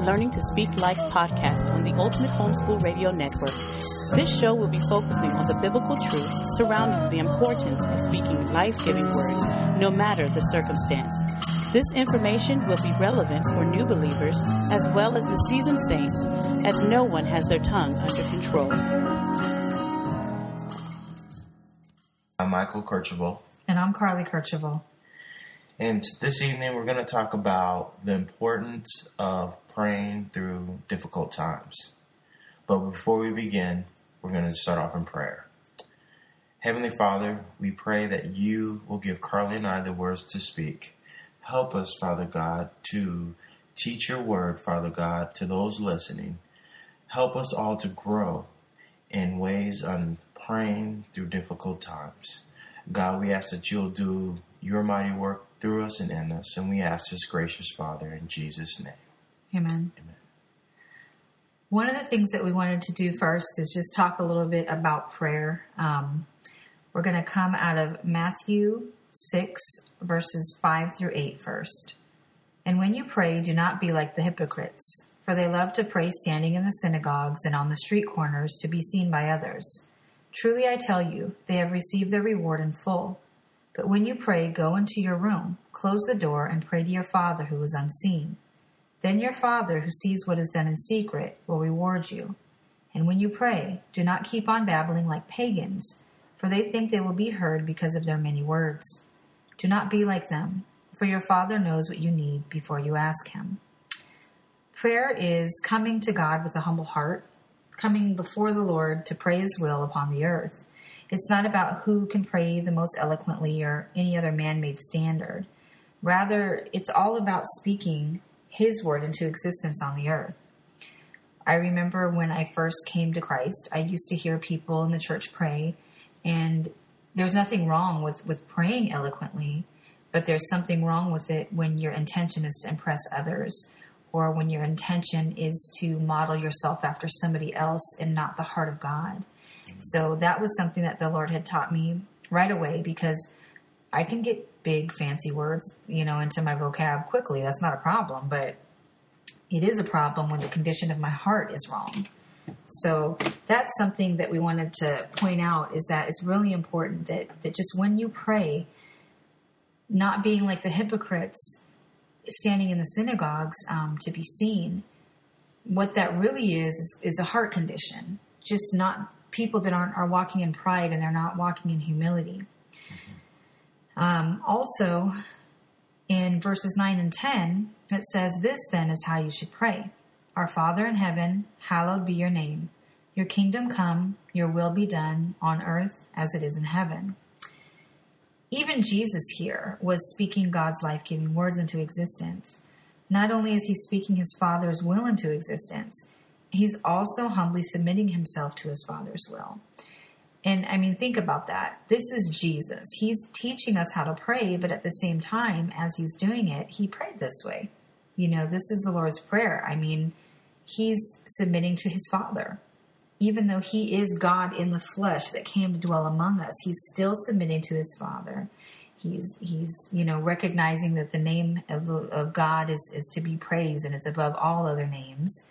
to Learning to Speak Life podcast on the Ultimate Homeschool Radio Network. This show will be focusing on the biblical truths surrounding the importance of speaking life giving words, no matter the circumstance. This information will be relevant for new believers as well as the seasoned saints, as no one has their tongue under control. I'm Michael Kercheval. And I'm Carlie Kercheval. And this evening we're going to talk about the importance of praying through difficult times. But before we begin, we're going to start off in prayer. Heavenly Father, we pray that you will give Carlie and I the words to speak. Help us, Father God, to teach your word, Father God, to those listening. Help us all to grow in ways on praying through difficult times. God, we ask that you'll do your mighty work through us and in us. And we ask this gracious Father in Jesus' name. Amen. Amen. One of the things that we wanted to do first is just talk a little bit about prayer. Um, we're going to come out of Matthew 6, verses 5 through 8 first. And when you pray, do not be like the hypocrites, for they love to pray standing in the synagogues and on the street corners to be seen by others. Truly I tell you, they have received their reward in full. But when you pray, go into your room, close the door, and pray to your Father who is unseen. Then your Father who sees what is done in secret will reward you. And when you pray, do not keep on babbling like pagans, for they think they will be heard because of their many words. Do not be like them, for your Father knows what you need before you ask Him. Prayer is coming to God with a humble heart, coming before the Lord to pray His will upon the earth. It's not about who can pray the most eloquently or any other man made standard. Rather, it's all about speaking His word into existence on the earth. I remember when I first came to Christ, I used to hear people in the church pray, and there's nothing wrong with, with praying eloquently, but there's something wrong with it when your intention is to impress others or when your intention is to model yourself after somebody else and not the heart of God. So that was something that the Lord had taught me right away because I can get big fancy words, you know, into my vocab quickly. That's not a problem, but it is a problem when the condition of my heart is wrong. So that's something that we wanted to point out is that it's really important that, that just when you pray, not being like the hypocrites standing in the synagogues um, to be seen, what that really is, is is a heart condition. Just not people that aren't are walking in pride and they're not walking in humility. Um, also, in verses 9 and 10, it says, This then is how you should pray Our Father in heaven, hallowed be your name. Your kingdom come, your will be done on earth as it is in heaven. Even Jesus here was speaking God's life giving words into existence. Not only is he speaking his Father's will into existence, he's also humbly submitting himself to his Father's will. And I mean, think about that. This is Jesus. He's teaching us how to pray, but at the same time, as he's doing it, he prayed this way. You know, this is the Lord's Prayer. I mean, he's submitting to his Father. Even though he is God in the flesh that came to dwell among us, he's still submitting to his Father. He's he's you know recognizing that the name of, of God is is to be praised and it's above all other names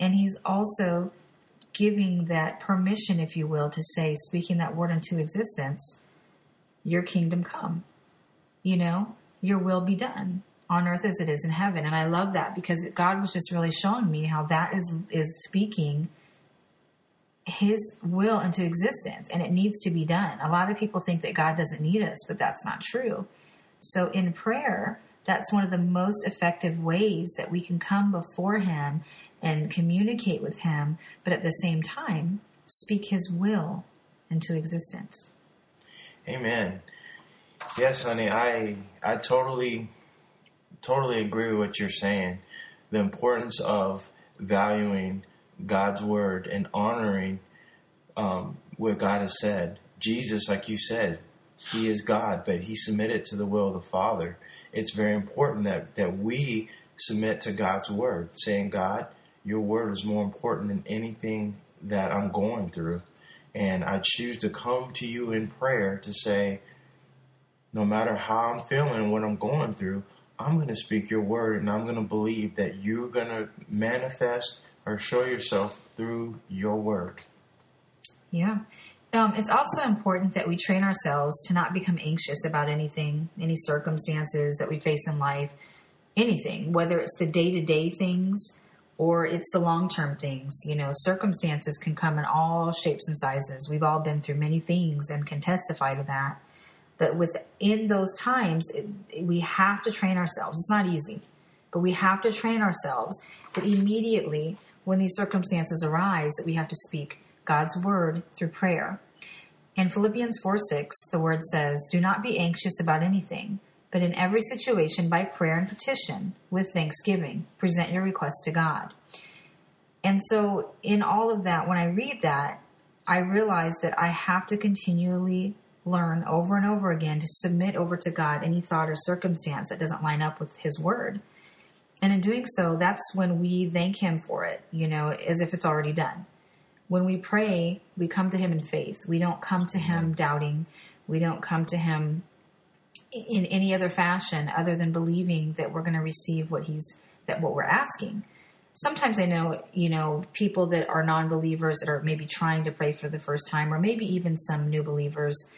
and he's also giving that permission, if you will, to say, speaking that word into existence, your kingdom come. You know, your will be done on earth as it is in heaven. And I love that because God was just really showing me how that is is speaking his will into existence and it needs to be done. A lot of people think that God doesn't need us, but that's not true. So in prayer, that's one of the most effective ways that we can come before him and communicate with him, but at the same time, speak his will into existence. Amen. Yes, honey, I I totally totally agree with what you're saying. The importance of valuing God's word and honoring um, what God has said. Jesus, like you said, he is God, but he submitted to the will of the Father. It's very important that that we submit to God's word, saying, God, your word is more important than anything that I'm going through. And I choose to come to you in prayer to say, no matter how I'm feeling, what I'm going through, I'm going to speak your word and I'm going to believe that you're going to manifest or show yourself through your word. Yeah. Um, it's also important that we train ourselves to not become anxious about anything, any circumstances that we face in life, anything, whether it's the day to day things or it's the long term things. You know, circumstances can come in all shapes and sizes. We've all been through many things and can testify to that. But within those times, it, we have to train ourselves. It's not easy, but we have to train ourselves that immediately when these circumstances arise, that we have to speak God's word through prayer. In Philippians 4 6, the word says, Do not be anxious about anything, but in every situation, by prayer and petition, with thanksgiving, present your request to God. And so, in all of that, when I read that, I realize that I have to continually learn over and over again to submit over to God any thought or circumstance that doesn't line up with His Word. And in doing so, that's when we thank Him for it, you know, as if it's already done. When we pray, we come to Him in faith. We don't come to Him doubting. We don't come to Him in any other fashion other than believing that we're going to receive what He's that what we're asking. Sometimes I know, you know, people that are non-believers that are maybe trying to pray for the first time, or maybe even some new believers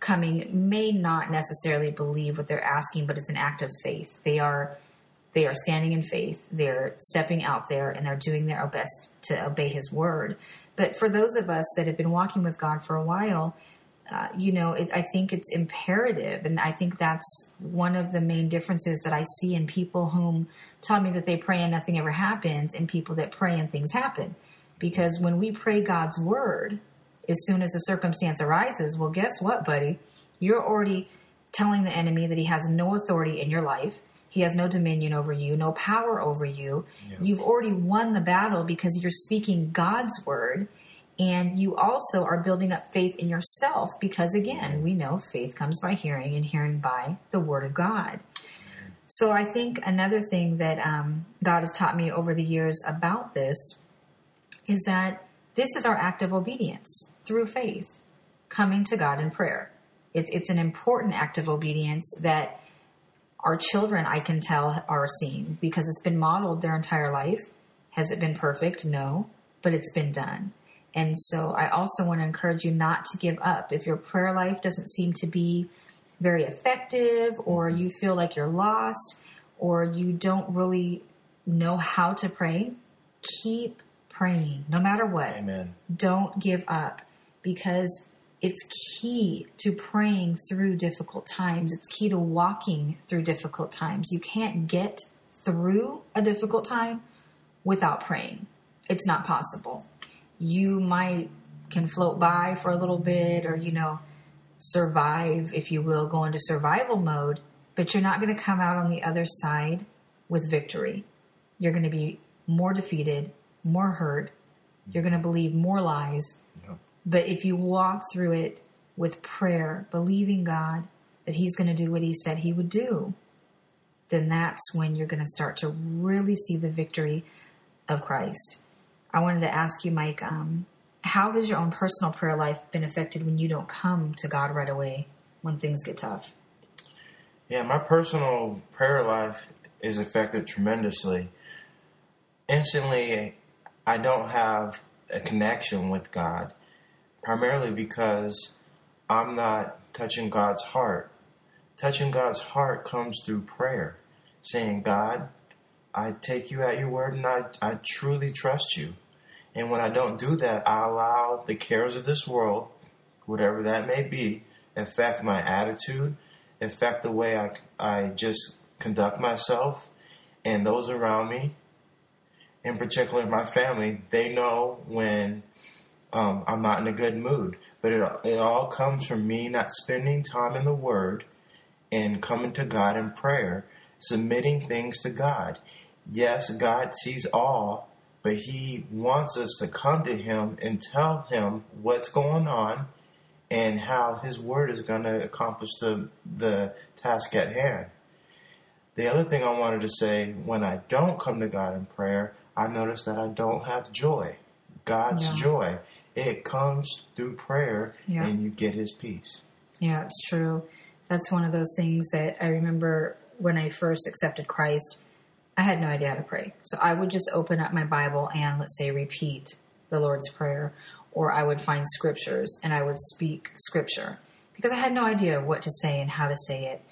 coming may not necessarily believe what they're asking, but it's an act of faith. They are they are standing in faith. They're stepping out there and they're doing their best to obey His word. But for those of us that have been walking with God for a while, uh, you know, it, I think it's imperative, and I think that's one of the main differences that I see in people whom tell me that they pray and nothing ever happens, and people that pray and things happen. Because when we pray God's word, as soon as a circumstance arises, well, guess what, buddy? You're already telling the enemy that he has no authority in your life. He has no dominion over you, no power over you. Yep. You've already won the battle because you're speaking God's word. And you also are building up faith in yourself because, again, we know faith comes by hearing and hearing by the word of God. So I think another thing that um, God has taught me over the years about this is that this is our act of obedience through faith, coming to God in prayer. It's, it's an important act of obedience that our children, I can tell, are seeing because it's been modeled their entire life. Has it been perfect? No, but it's been done. And so I also want to encourage you not to give up. If your prayer life doesn't seem to be very effective, or mm-hmm. you feel like you're lost, or you don't really know how to pray, keep praying no matter what. Amen. Don't give up because it's key to praying through difficult times. It's key to walking through difficult times. You can't get through a difficult time without praying. It's not possible. You might can float by for a little bit or you know survive if you will go into survival mode, but you're not going to come out on the other side with victory. You're going to be more defeated more hurt. You're going to believe more lies. Yeah. But if you walk through it with prayer, believing God that He's going to do what He said He would do, then that's when you're going to start to really see the victory of Christ. I wanted to ask you, Mike, um, how has your own personal prayer life been affected when you don't come to God right away when things get tough? Yeah, my personal prayer life is affected tremendously. Instantly, I don't have a connection with God, primarily because I'm not touching God's heart. Touching God's heart comes through prayer, saying, God, I take you at your word and I, I truly trust you. And when I don't do that, I allow the cares of this world, whatever that may be, affect my attitude, affect the way I, I just conduct myself and those around me in particular my family, they know when um, I'm not in a good mood. But it, it all comes from me not spending time in the Word and coming to God in prayer, submitting things to God. Yes, God sees all, but He wants us to come to Him and tell Him what's going on and how His Word is going to accomplish the, the task at hand. The other thing I wanted to say when I don't come to God in prayer, I notice that I don't have joy. God's yeah. joy. It comes through prayer yeah. and you get his peace. Yeah, it's true. That's one of those things that I remember when I first accepted Christ, I had no idea how to pray. So I would just open up my Bible and let's say repeat the Lord's Prayer, or I would find scriptures and I would speak scripture because I had no idea what to say and how to say it.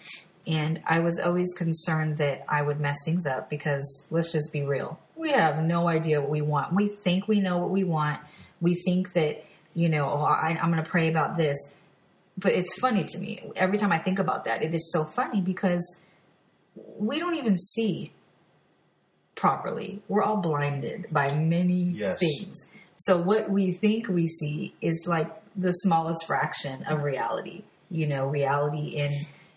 And I was always concerned that I would mess things up because let's just be real. We have no idea what we want. We think we know what we want. We think that, you know, oh, I, I'm going to pray about this. But it's funny to me. Every time I think about that, it is so funny because we don't even see properly. We're all blinded by many Yes. things. So what we think we see is like the smallest fraction of reality. You know, reality in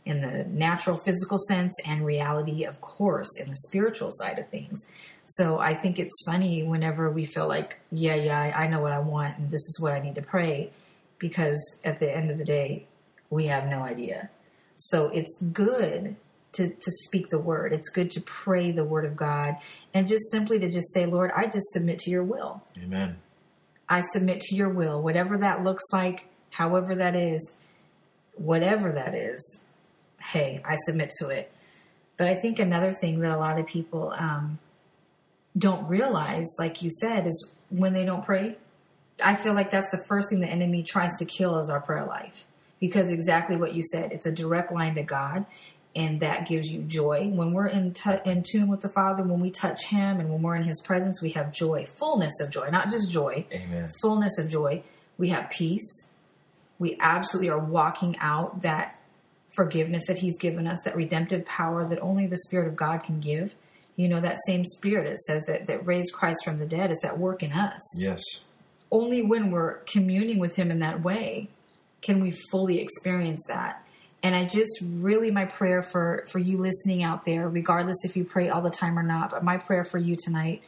in the natural physical sense and reality of course in the spiritual side of things. So I think it's funny whenever we feel like, yeah, yeah, I I know what I want and this is what I need to pray because at the end of the day, we have no idea. So it's good to, to speak the word. It's good to pray the word of God and just simply to just say, Lord, I just submit to your will. Amen. I submit to your will, whatever that looks like, however that is, whatever that is. Hey, I submit to it. But I think another thing that a lot of people um, don't realize, like you said, is when they don't pray. I feel like that's the first thing the enemy tries to kill is our prayer life. Because exactly what you said, it's a direct line to God, and that gives you joy. When we're in, tu- in tune with the Father, when we touch Him, and when we're in His presence, we have joy, fullness of joy, not just joy, Amen. fullness of joy. We have peace. We absolutely are walking out that forgiveness that He's given us, that redemptive power that only the Spirit of God can give. You know, that same Spirit, it says that, that raised Christ from the dead, is at work in us. Yes. Only when we're communing with Him in that way can we fully experience that. And I just really, my prayer for, for you listening out there, regardless if you pray all the time or not, but my prayer for you tonight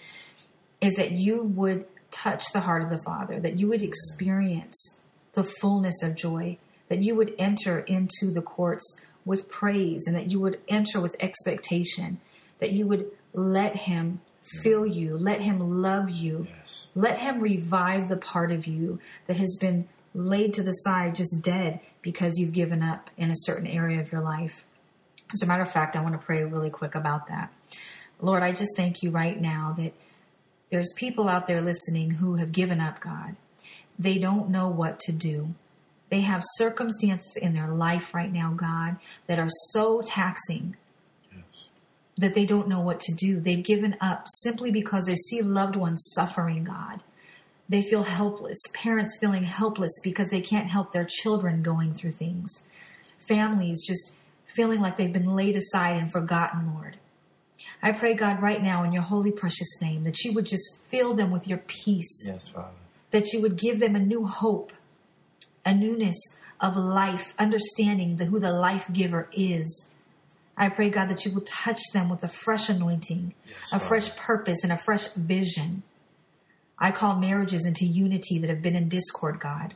is that you would touch the heart of the Father, that you would experience the fullness of joy, that you would enter into the courts with praise, and that you would enter with expectation, that you would let Him fill you, let Him love you, Yes. let Him revive the part of you that has been laid to the side, just dead because you've given up in a certain area of your life. As a matter of fact, I want to pray really quick about that. Lord, I just thank you right now that there's people out there listening who have given up, God. They don't know what to do. They have circumstances in their life right now, God, that are so taxing Yes. that they don't know what to do. They've given up simply because they see loved ones suffering, God. They feel helpless. Parents feeling helpless because they can't help their children going through things. Families just feeling like they've been laid aside and forgotten, Lord. I pray, God, right now in your holy, precious name, that you would just fill them with your peace, Yes, Father. that you would give them a new hope, a newness of life, understanding the, who the life giver is. I pray, God, that you will touch them with a fresh anointing, Yes, a Father. fresh purpose, and a fresh vision. I call marriages into unity that have been in discord, God.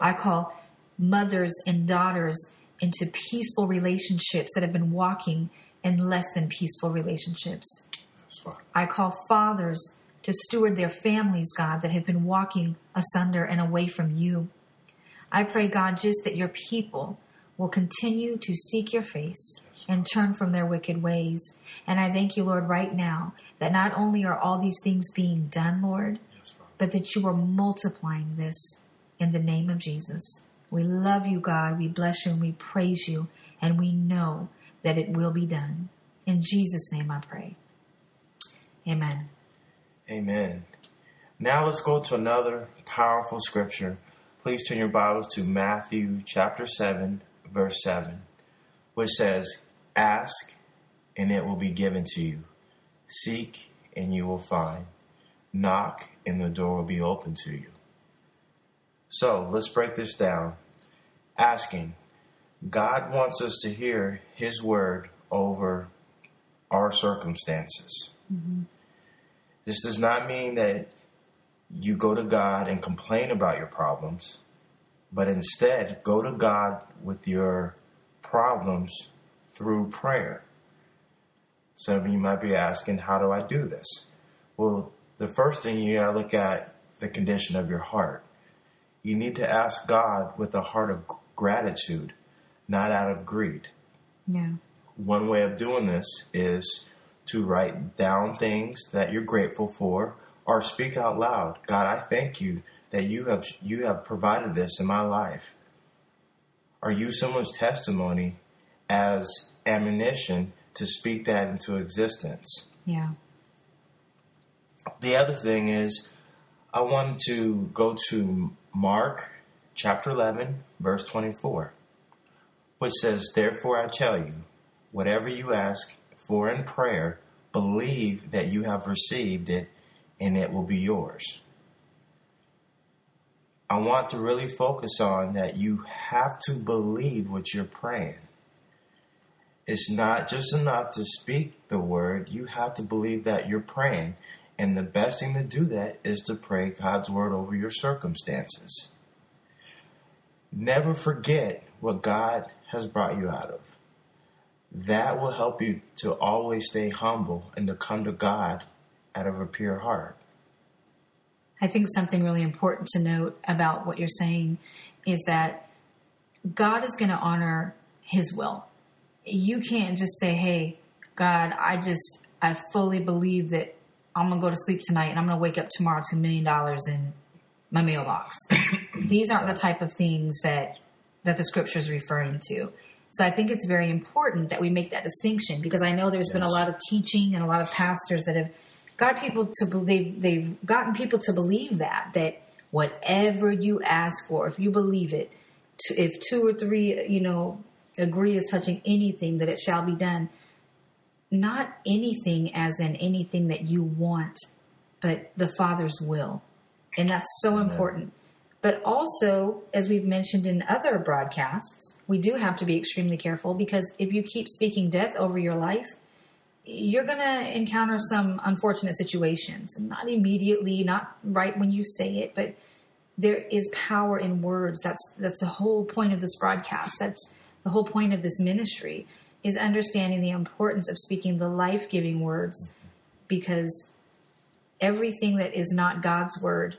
I call mothers and daughters into peaceful relationships that have been walking in less than peaceful relationships. Yes, I call fathers to steward their families, God, that have been walking asunder and away from you. I pray, God, just that your people will continue to seek your face and turn from their wicked ways. And I thank you, Lord, right now that not only are all these things being done, Lord, but that you are multiplying this in the name of Jesus. We love you, God. We bless you and we praise you, and we know that it will be done. In Jesus' name I pray. Amen. Amen. Now let's go to another powerful scripture. Please turn your Bibles to Matthew chapter 7, verse 7, which says, Ask, and it will be given to you. Seek, and you will find. Knock, and the door will be open to you. So let's break this down. Asking. God wants us to hear His word over our circumstances. Mm-hmm. This does not mean that you go to God and complain about your problems, but instead go to God with your problems through prayer. Some of you might be asking, How do I do this? Well, the first thing you gotta look at the condition of your heart. You need to ask God with a heart of gratitude, not out of greed. Yeah. one way of doing this is to write down things that you're grateful for or speak out loud. God, I thank you that you have you have provided this in my life. Or use someone's testimony as ammunition to speak that into existence. Yeah. The other thing is I wanted to go to Mark chapter 11 verse 24 which says therefore I tell you whatever you ask for in prayer believe that you have received it and it will be yours. I want to really focus on that you have to believe what you're praying. It's not just enough to speak the word, you have to believe that you're praying. And the best thing to do that is to pray God's word over your circumstances. Never forget what God has brought you out of. That will help you to always stay humble and to come to God out of a pure heart. I think something really important to note about what you're saying is that God is going to honor his will. You can't just say, hey, God, I just, I fully believe that I'm going to go to sleep tonight and I'm going to wake up tomorrow to a million dollars in my mailbox. These aren't the type of things that, that the scripture is referring to. So I think it's very important that we make that distinction because I know there's yes. been a lot of teaching and a lot of pastors that have got people to believe they've gotten people to believe that that whatever you ask for, if you believe it, if two or three, you know, agree is touching anything, that it shall be done. Not anything as in anything that you want, but the Father's will. And that's so important. But also, as we've mentioned in other broadcasts, we do have to be extremely careful because if you keep speaking death over your life, you're going to encounter some unfortunate situations. Not immediately, not right when you say it, but there is power in words. That's that's the whole point of this broadcast. That's the whole point of this ministry is understanding the importance of speaking the life-giving words because everything that is not God's word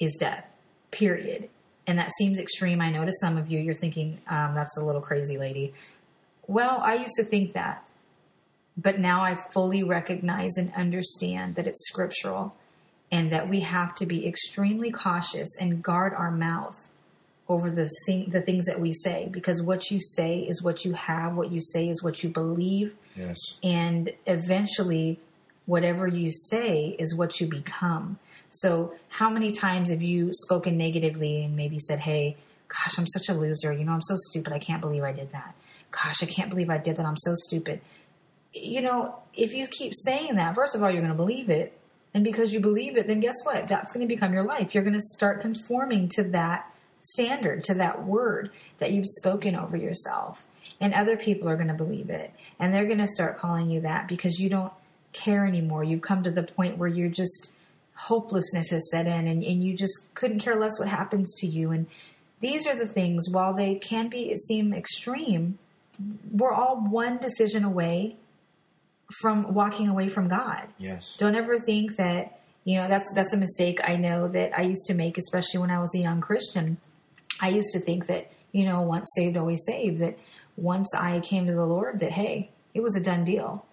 is death. Period. And that seems extreme. I know to some of you, you're thinking, um, that's a little crazy, lady. Well, I used to think that. But now I fully recognize and understand that it's scriptural and that we have to be extremely cautious and guard our mouth over the the things that we say because what you say is what you have what you say is what you believe. Yes. And eventually whatever you say is what you become. So how many times have you spoken negatively and maybe said hey gosh i'm such a loser. You know i'm so stupid. I can't believe i did that. Gosh i can't believe i did that. I'm so stupid you know, if you keep saying that, first of all, you're going to believe it. And because you believe it, then guess what? That's going to become your life. You're going to start conforming to that standard, to that word that you've spoken over yourself. And other people are going to believe it. And they're going to start calling you that because you don't care anymore. You've come to the point where you're just hopelessness has set in and, and you just couldn't care less what happens to you. And these are the things, while they can be seem extreme, we're all one decision away from walking away from God. Yes. Don't ever think that, you know, that's that's a mistake I know that I used to make, especially when I was a young Christian. I used to think that, you know, once saved, always saved, that once I came to the Lord, that hey, it was a done deal.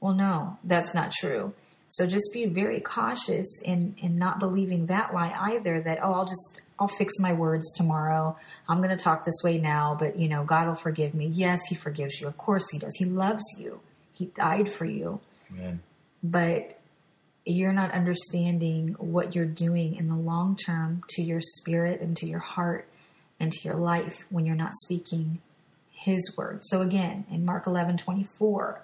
Well, no, that's not true. So just be very cautious in in not believing that lie either. That oh, I'll just I'll fix my words tomorrow. I'm going to talk this way now, but you know, God will forgive me. Yes, He forgives you. Of course, He does. He loves you. He died for you. Amen. But you're not understanding what you're doing in the long term to your spirit and to your heart and to your life when you're not speaking his word. So again, in Mark 11 24,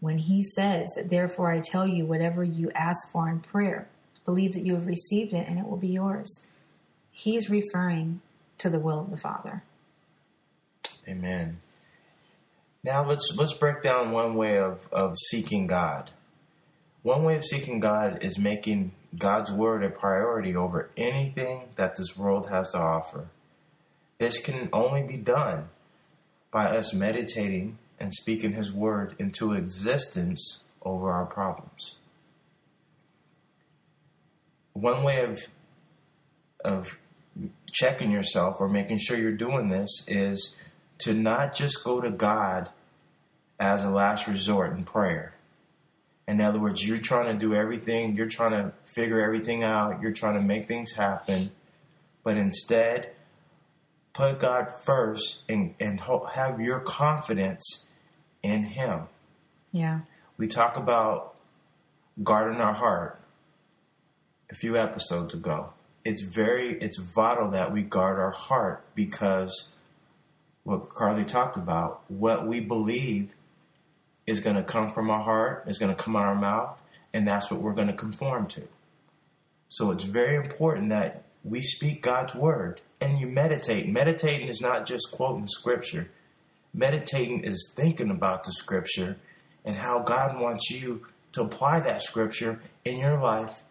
when he says, Therefore I tell you, whatever you ask for in prayer, believe that you have received it and it will be yours. He's referring to the will of the Father. Amen. Now let's let's break down one way of, of seeking God. One way of seeking God is making God's word a priority over anything that this world has to offer. This can only be done by us meditating and speaking his word into existence over our problems. One way of of checking yourself or making sure you're doing this is to not just go to God as a last resort in prayer. In other words, you're trying to do everything, you're trying to figure everything out, you're trying to make things happen, but instead, put God first and, and have your confidence in Him. Yeah. We talk about guarding our heart a few episodes ago. It's very, it's vital that we guard our heart because what Carlie talked about, what we believe is going to come from our heart, is going to come out our mouth, and that's what we're going to conform to. So it's very important that we speak God's word and you meditate. Meditating is not just quoting scripture. Meditating is thinking about the scripture and how God wants you to apply that scripture in your life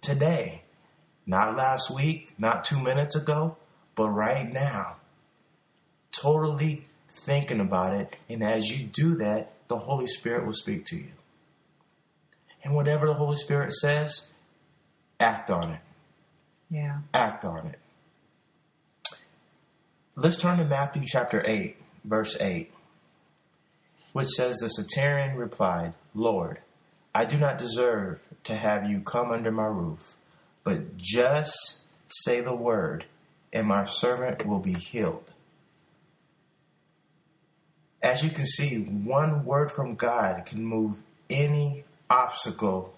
today. Not last week, not two minutes ago, but right now. Totally thinking about it. And as you do that, the Holy Spirit will speak to you. And whatever the Holy Spirit says, act on it. Yeah. Act on it. Let's turn to Matthew chapter 8, verse 8, which says The centurion replied, Lord, I do not deserve to have you come under my roof, but just say the word, and my servant will be healed. As you can see, one word from God can move any obstacle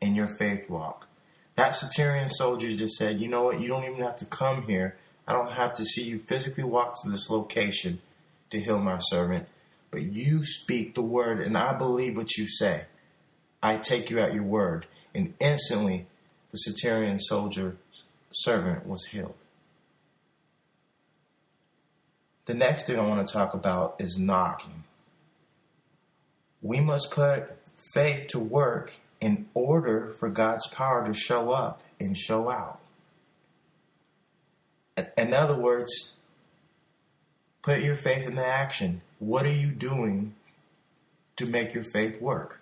in your faith walk. That centurion soldier just said, You know what? You don't even have to come here. I don't have to see you physically walk to this location to heal my servant, but you speak the word, and I believe what you say. I take you at your word. And instantly, the centurion soldier servant was healed. The next thing I want to talk about is knocking. We must put faith to work in order for God's power to show up and show out. In other words, put your faith into action. What are you doing to make your faith work?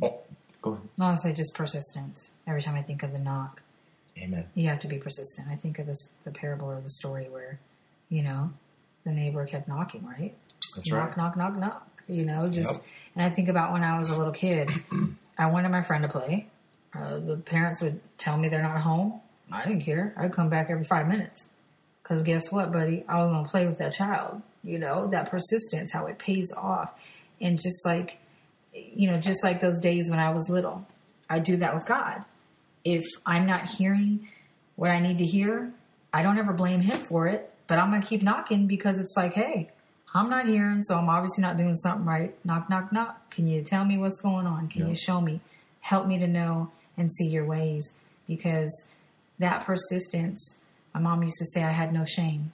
Oh, go ahead. Say just persistence. Every time I think of the knock, Amen. You have to be persistent. I think of this the parable or the story where, you know, the neighbor kept knocking, right? That's knock, right. knock, knock, knock. You know, just Yep. and I think about when I was a little kid. I wanted my friend to play. Uh, the parents would tell me they're not home. I didn't care. I'd come back every five minutes. Because guess what, buddy? I was going to play with that child. You know, that persistence, how it pays off. And just like, you know, just like those days when I was little, I do that with God. If I'm not hearing what I need to hear, I don't ever blame Him for it. But I'm going to keep knocking because it's like, hey, I'm not hearing, so I'm obviously not doing something right. Knock, knock, knock. Can you tell me what's going on? Can Yeah. you show me? Help me to know and see your ways. Because that persistence, my mom used to say I had no shame.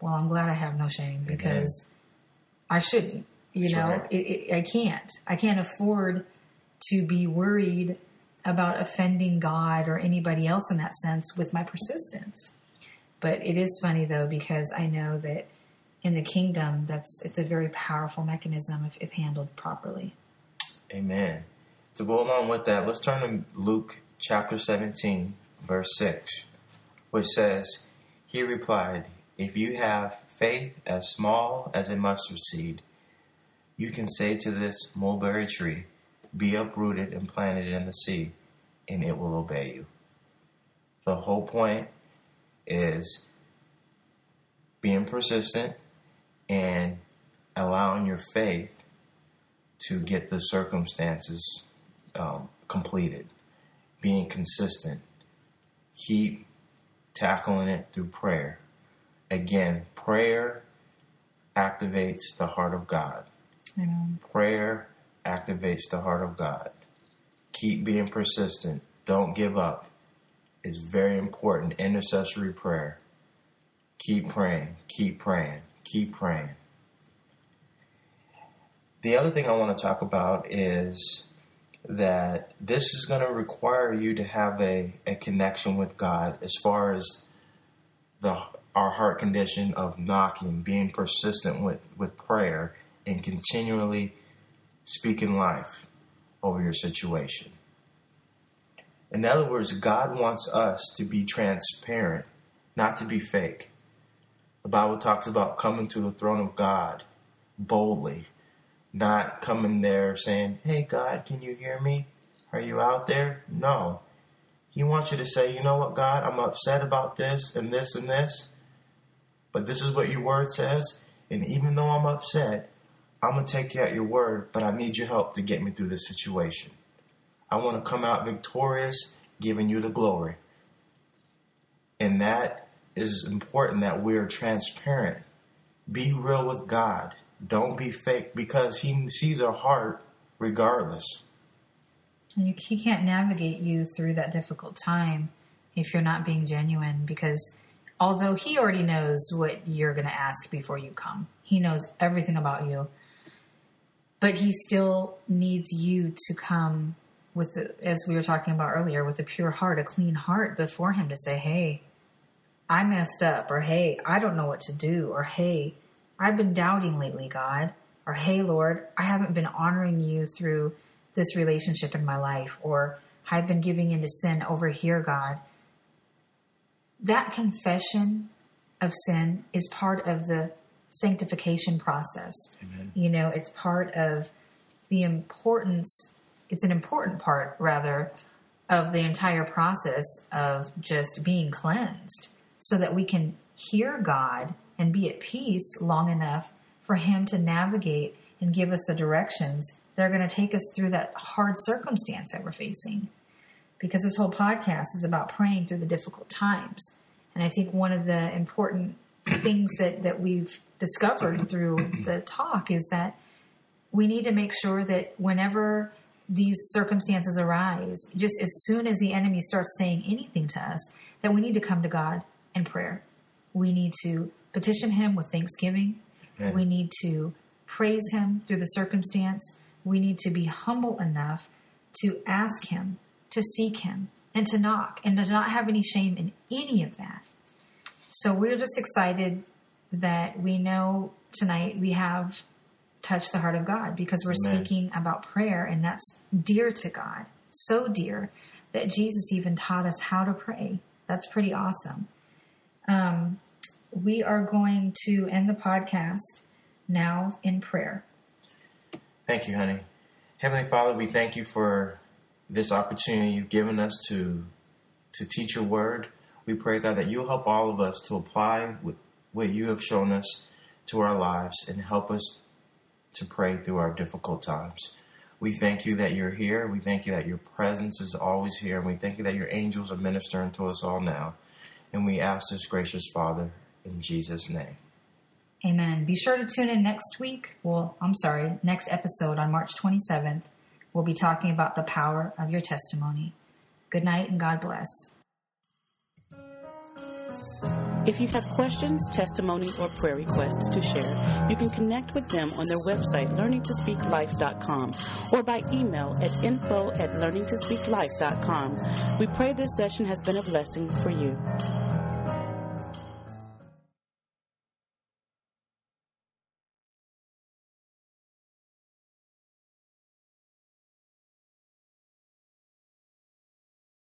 Well, I'm glad I have no shame because I shouldn't. You That's know, right. it, it, I can't. I can't afford to be worried about offending God or anybody else in that sense with my persistence. But it is funny though because I know that in the kingdom, that's it's a very powerful mechanism if, if handled properly. Amen. To go along with that, let's turn to Luke chapter 17, verse 6, which says, He replied, If you have faith as small as a mustard seed, you can say to this mulberry tree, Be uprooted and planted in the sea, and it will obey you. The whole point is being persistent and allowing your faith to get the circumstances um, completed. Being consistent. Keep tackling it through prayer. Again, prayer activates the heart of God. Know, Prayer activates the heart of God. Keep being persistent. Don't give up. It's very important. Intercessory prayer. Keep praying. Keep praying. Keep praying. The other thing I want to talk about is that this is going to require you to have a, a connection with God as far as the our heart condition of knocking, being persistent with, with prayer, and continually speaking life over your situation. In other words, God wants us to be transparent, not to be fake. The Bible talks about coming to the throne of God boldly, not coming there saying, Hey, God, can you hear me? Are you out there? No. He wants you to say, You know what, God, I'm upset about this and this and this, but this is what your word says. And even though I'm upset, I'm going to take you at your word, but I need your help to get me through this situation. I want to come out victorious, giving you the glory. And that is important that we're transparent. Be real with God. Don't be fake because He sees our heart regardless. You, He can't navigate you through that difficult time if you're not being genuine because although He already knows what you're going to ask before you come, He knows everything about you. But He still needs you to come with, as we were talking about earlier, with a pure heart, a clean heart before Him to say, hey, I messed up, or hey, I don't know what to do, or hey, I've been doubting lately, God, or hey, Lord, I haven't been honoring you through this relationship in my life, or I've been giving into sin over here, God. That confession of sin is part of the sanctification process. Amen. You know, it's part of the importance, it's an important part, rather, of the entire process of just being cleansed so that we can hear God and be at peace long enough for Him to navigate and give us the directions that are going to take us through that hard circumstance that we're facing. Because this whole podcast is about praying through the difficult times. And I think one of the important things that, that we've discovered through the talk is that we need to make sure that whenever these circumstances arise, just as soon as the enemy starts saying anything to us, that we need to come to God in prayer. We need to petition Him with thanksgiving. Amen. We need to praise Him through the circumstance. We need to be humble enough to ask Him, to seek Him, and to knock, and to not have any shame in any of that. So we're just excited that we know tonight we have touched the heart of God because we're Amen. speaking about prayer, and that's dear to God, so dear that Jesus even taught us how to pray. That's pretty awesome. Um, we are going to end the podcast now in prayer. Thank you, honey. Heavenly Father, we thank you for this opportunity you've given us to to teach your word. We pray, God, that you'll help all of us to apply what, what you have shown us to our lives and help us to pray through our difficult times. We thank you that you're here. We thank you that your presence is always here. And we thank you that your angels are ministering to us all now. And we ask this, gracious Father, in Jesus' name. Amen. Be sure to tune in next week. Well, I'm sorry, next episode on March 27th. We'll be talking about the power of your testimony. Good night and God bless. If you have questions, testimonies, or prayer requests to share, you can connect with them on their website, learningtospeaklife.com, or by email at info at learningtospeaklife.com. We pray this session has been a blessing for you.